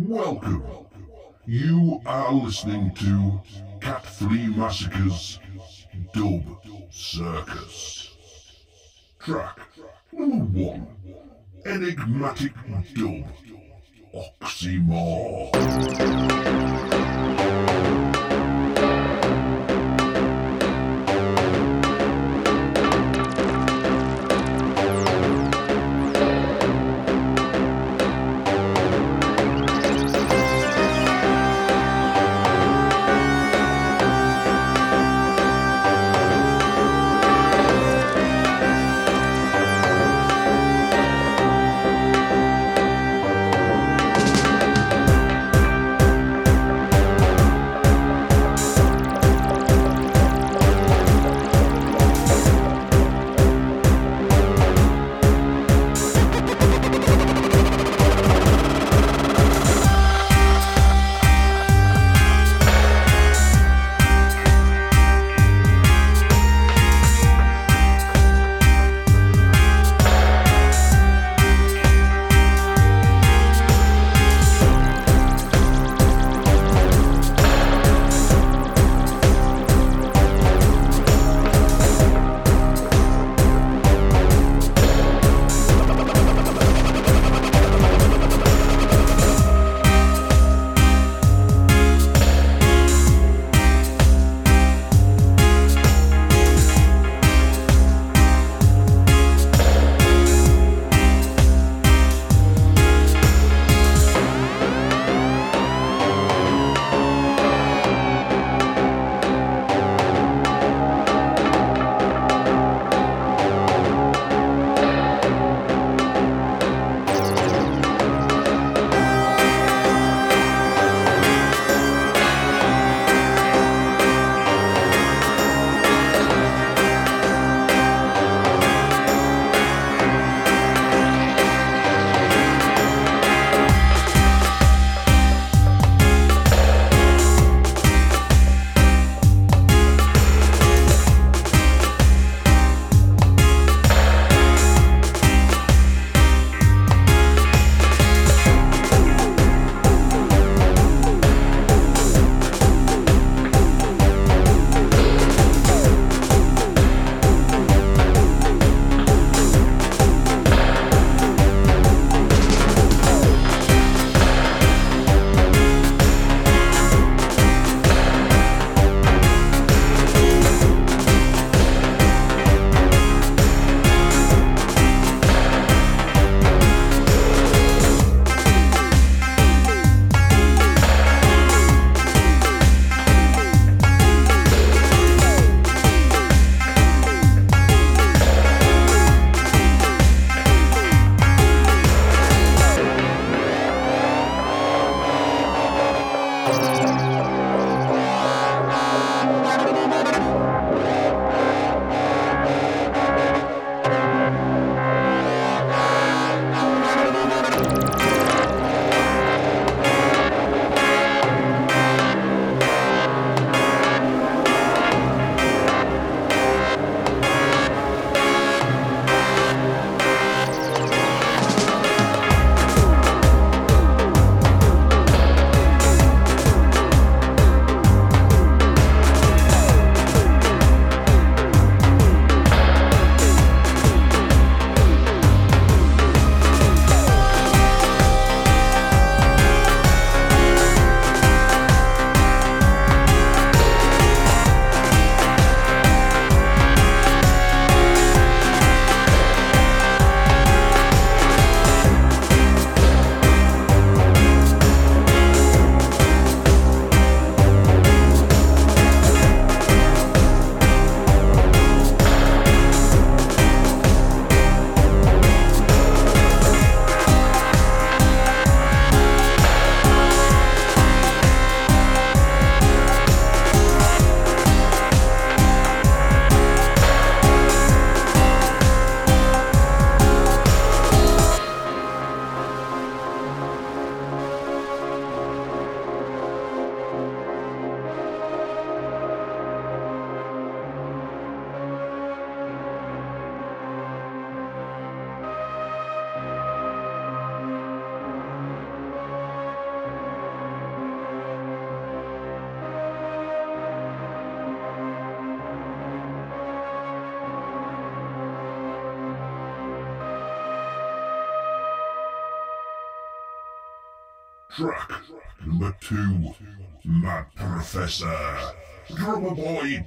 Welcome. You are listening to Cat 3 Massacres Dub Circus. Track number one Enigmatic Dub Oxymore. Boy,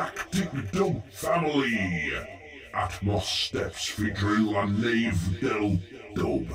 Galactic Dub Family. Atmos Steps featuring La Nave del Dub.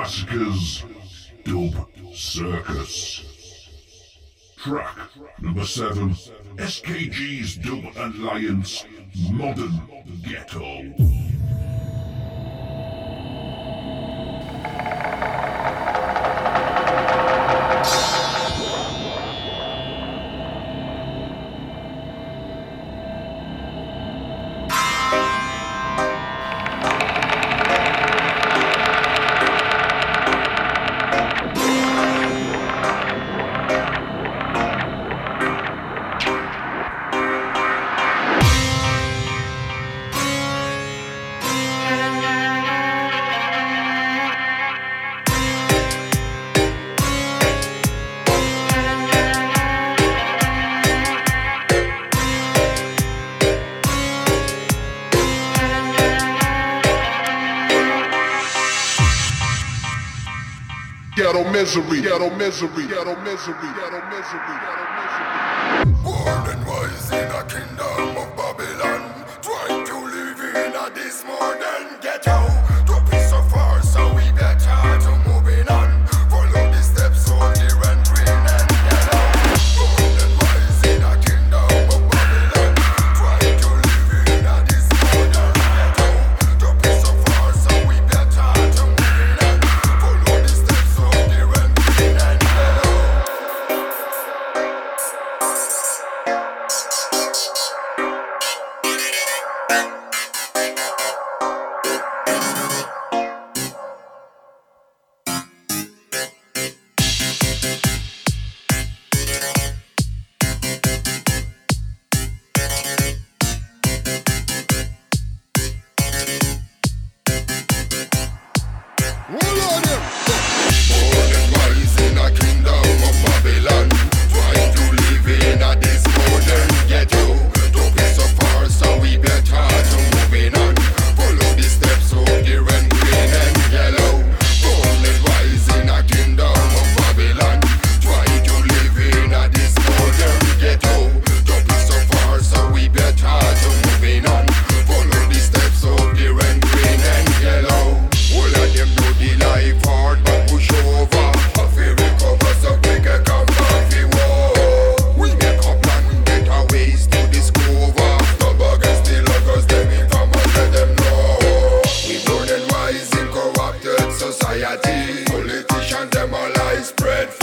Massacre's Dub Circus. Track number seven, SKG's Dub Alliance Modern Ghetto. Ghetto misery, ghetto misery, ghetto misery, ghetto misery, ghetto misery. spread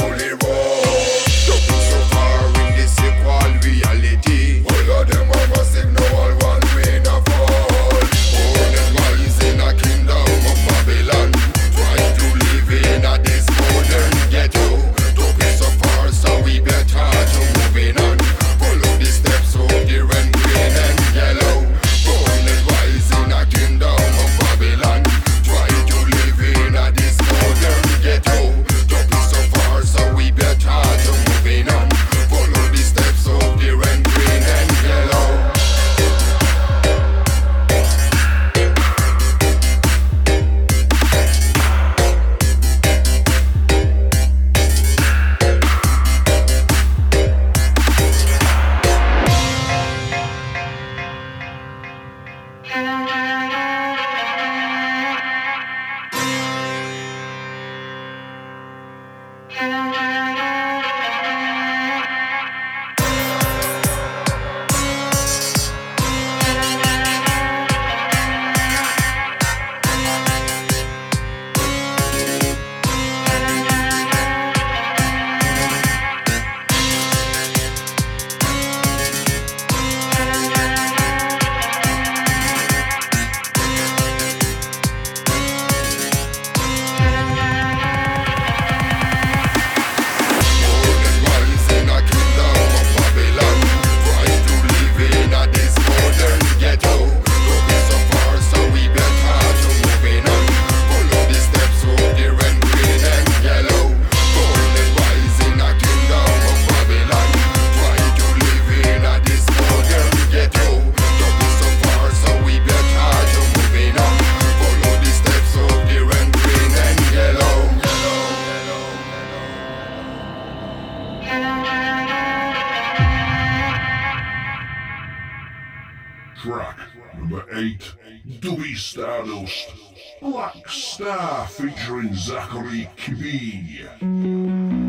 host, Black Star featuring Zachary Kibbe.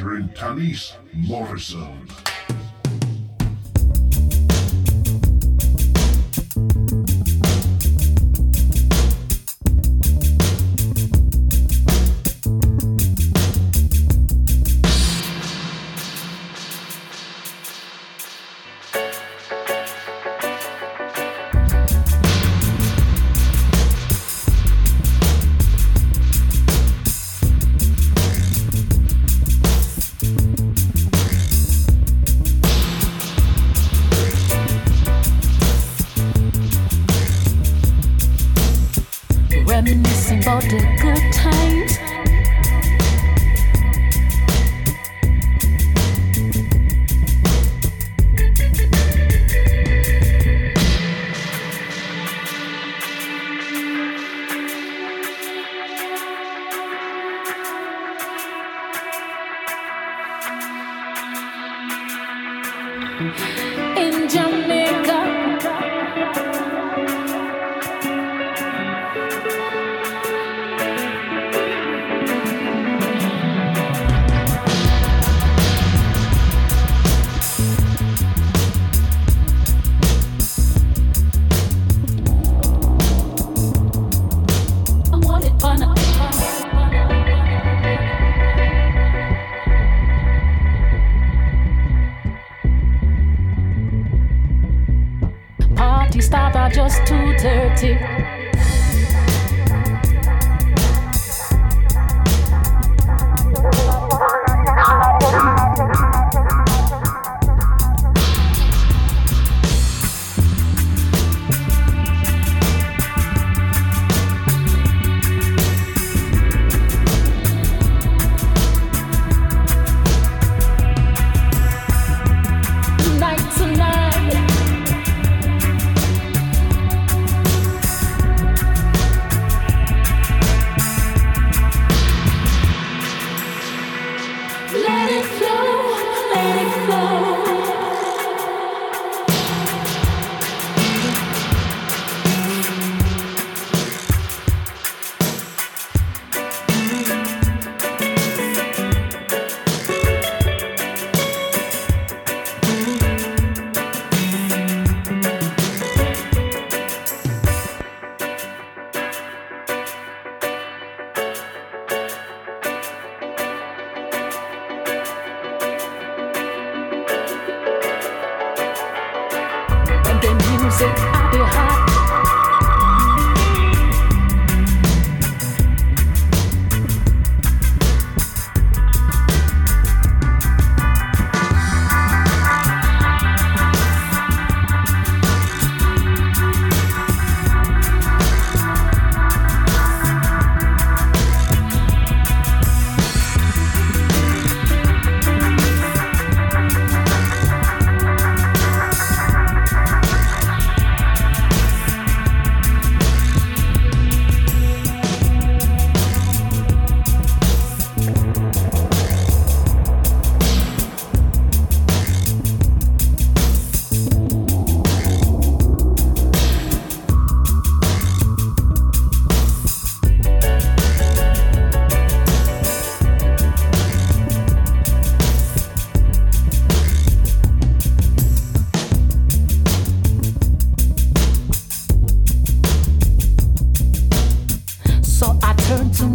Featuring Tanis Morrison.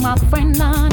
my friend now.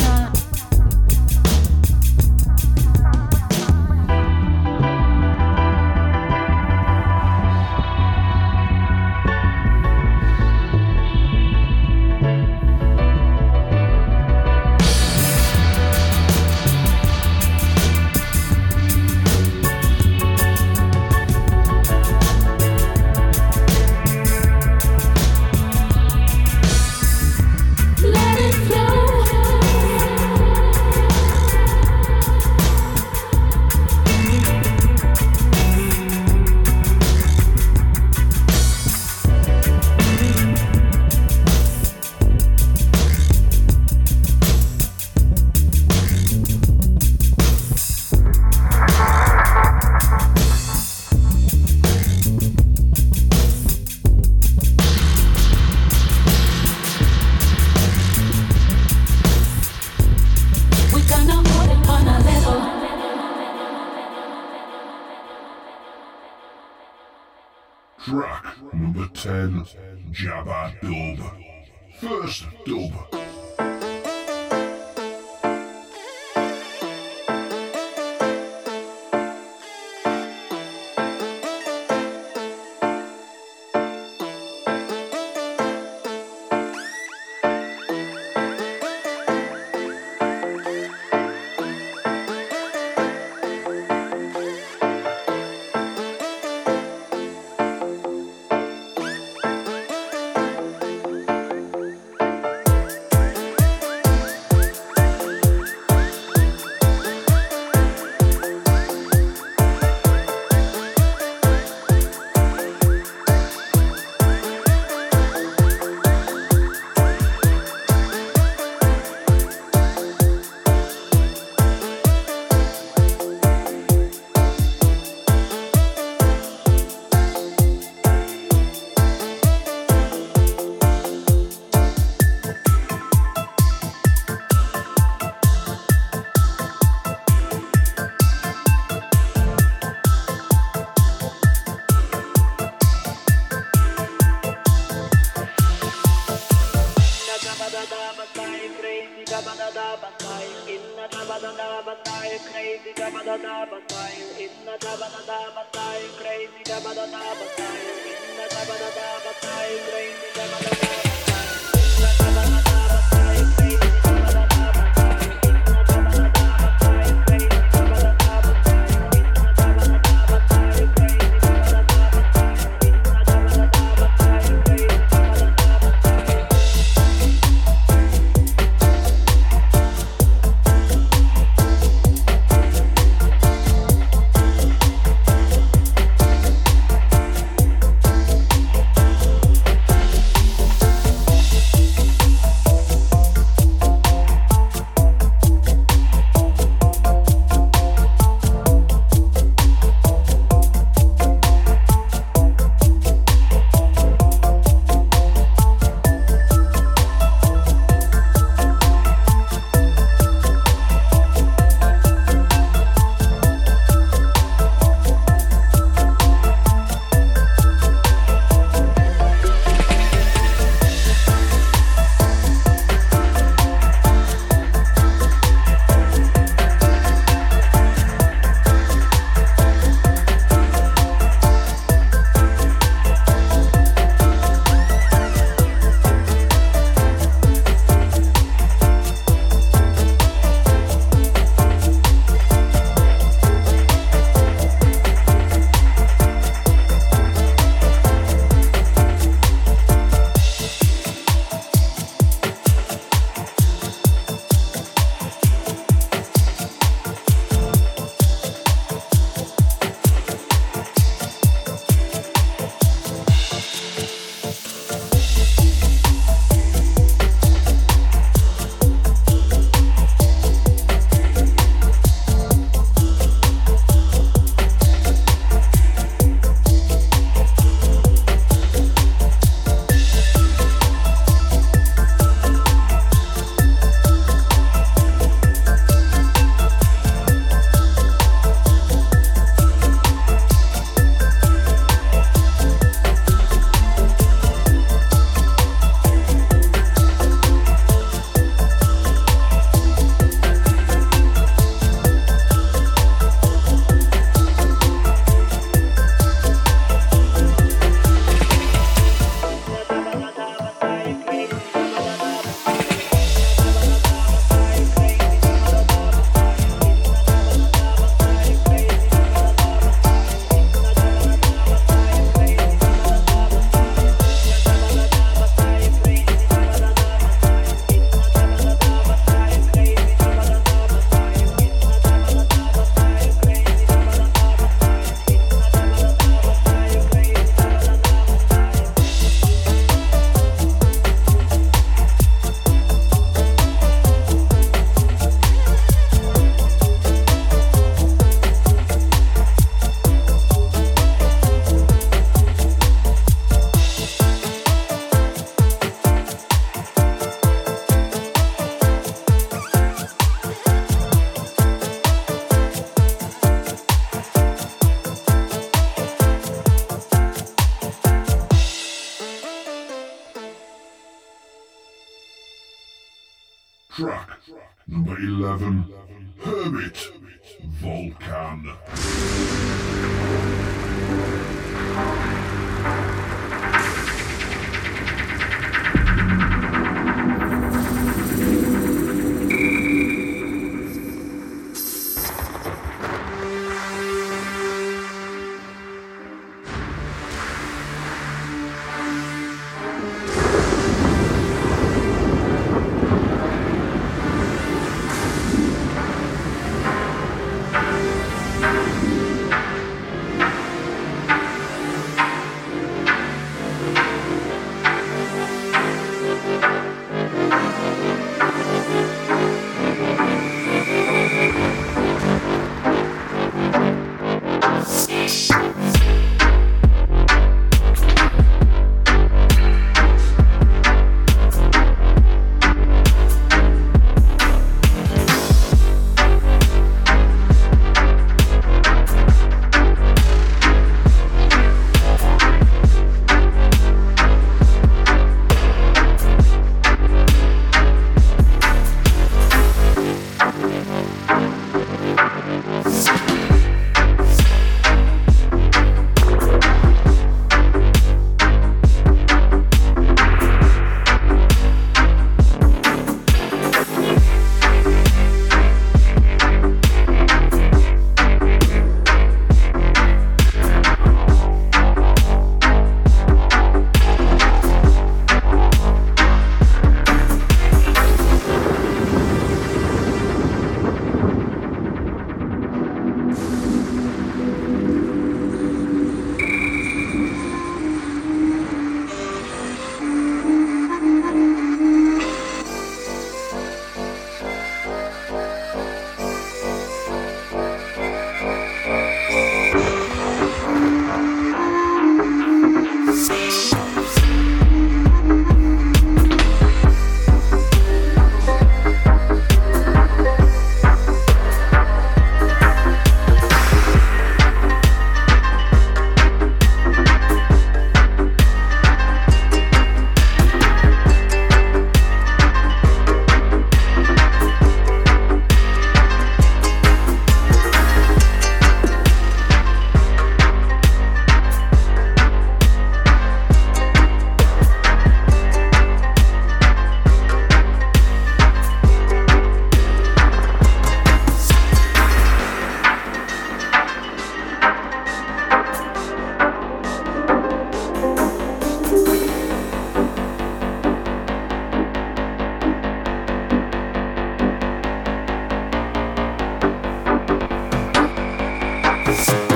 You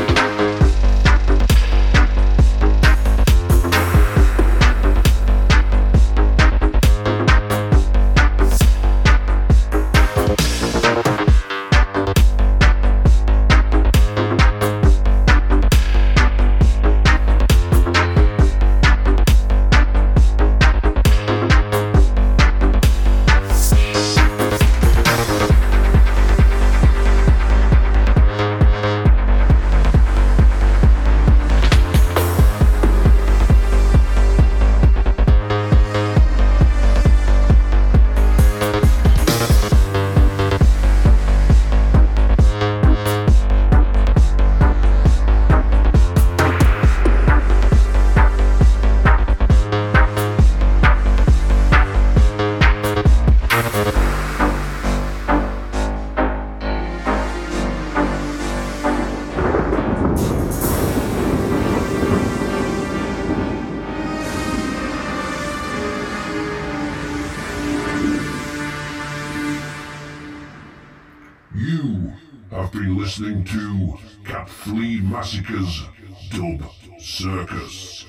Massacre's Dub Circus.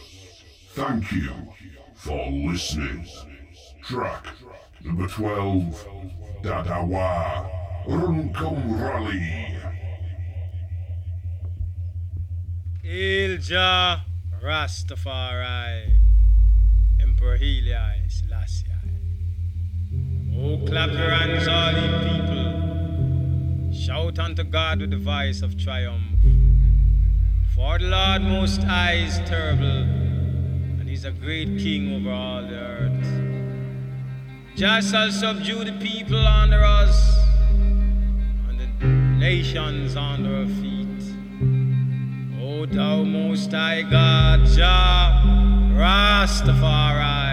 Thank you for listening. Track number 12, Dadawa Runkum Rally. Ilja Rastafari, Emperor Haile Selassie. Oh, clap your hands, all ye people. Shout unto God with the voice of triumph. For the Lord Most High is terrible, and He's a great king over all the earth. Jah shall subdue the people under us, and the nations under our feet. O thou Most High God, Jah, Rastafari.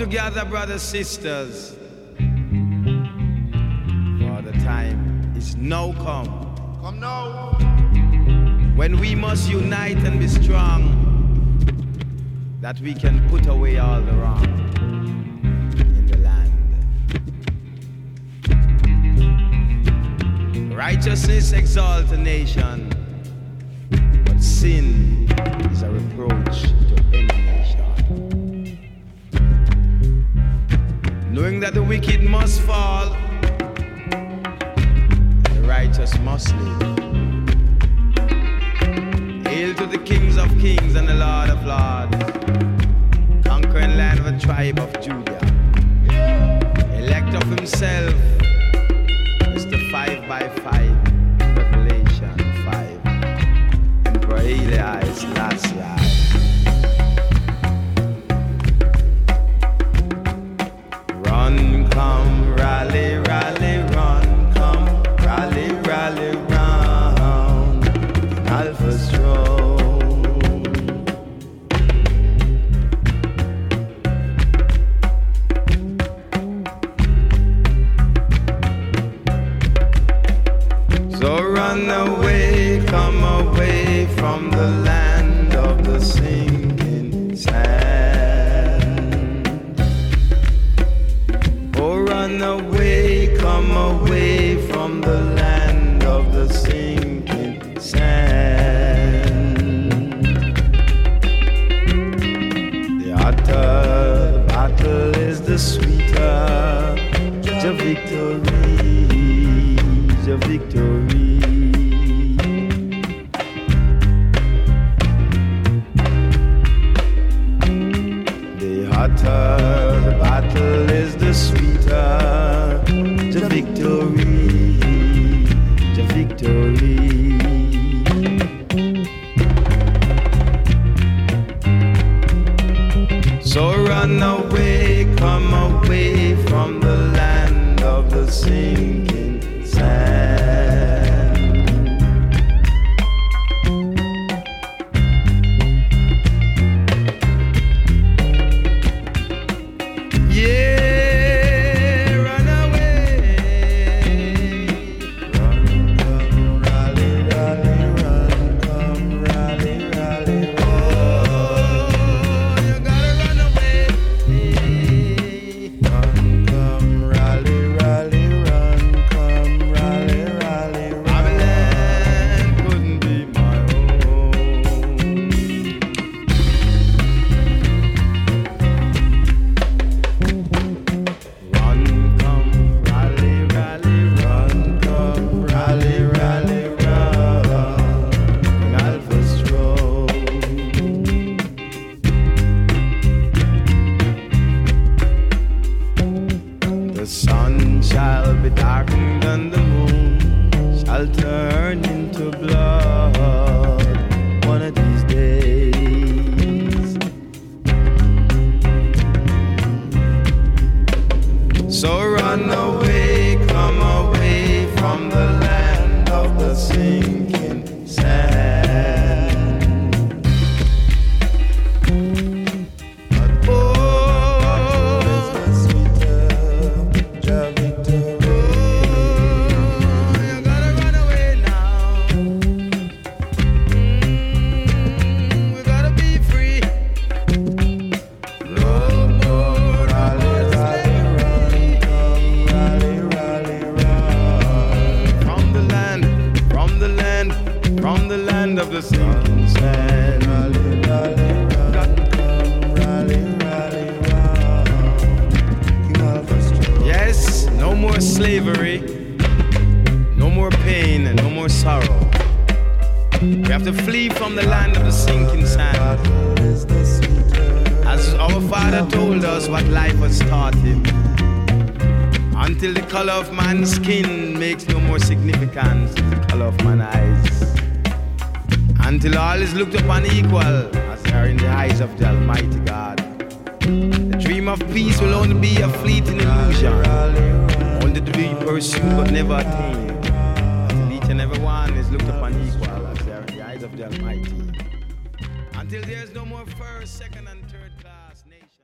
together, brothers, sisters, for the time is now come. Come now. When we must unite and be strong, that we can put away all the wrong in the land. Righteousness exalts a nation, but sin that the wicked must fall, and the righteous must live. Hail to the kings of kings and the Lord of lords, conquering land of the tribe of Judah, elect of himself. It's the five by five, Revelation five, and Braille eyes last. run away, come away from the land.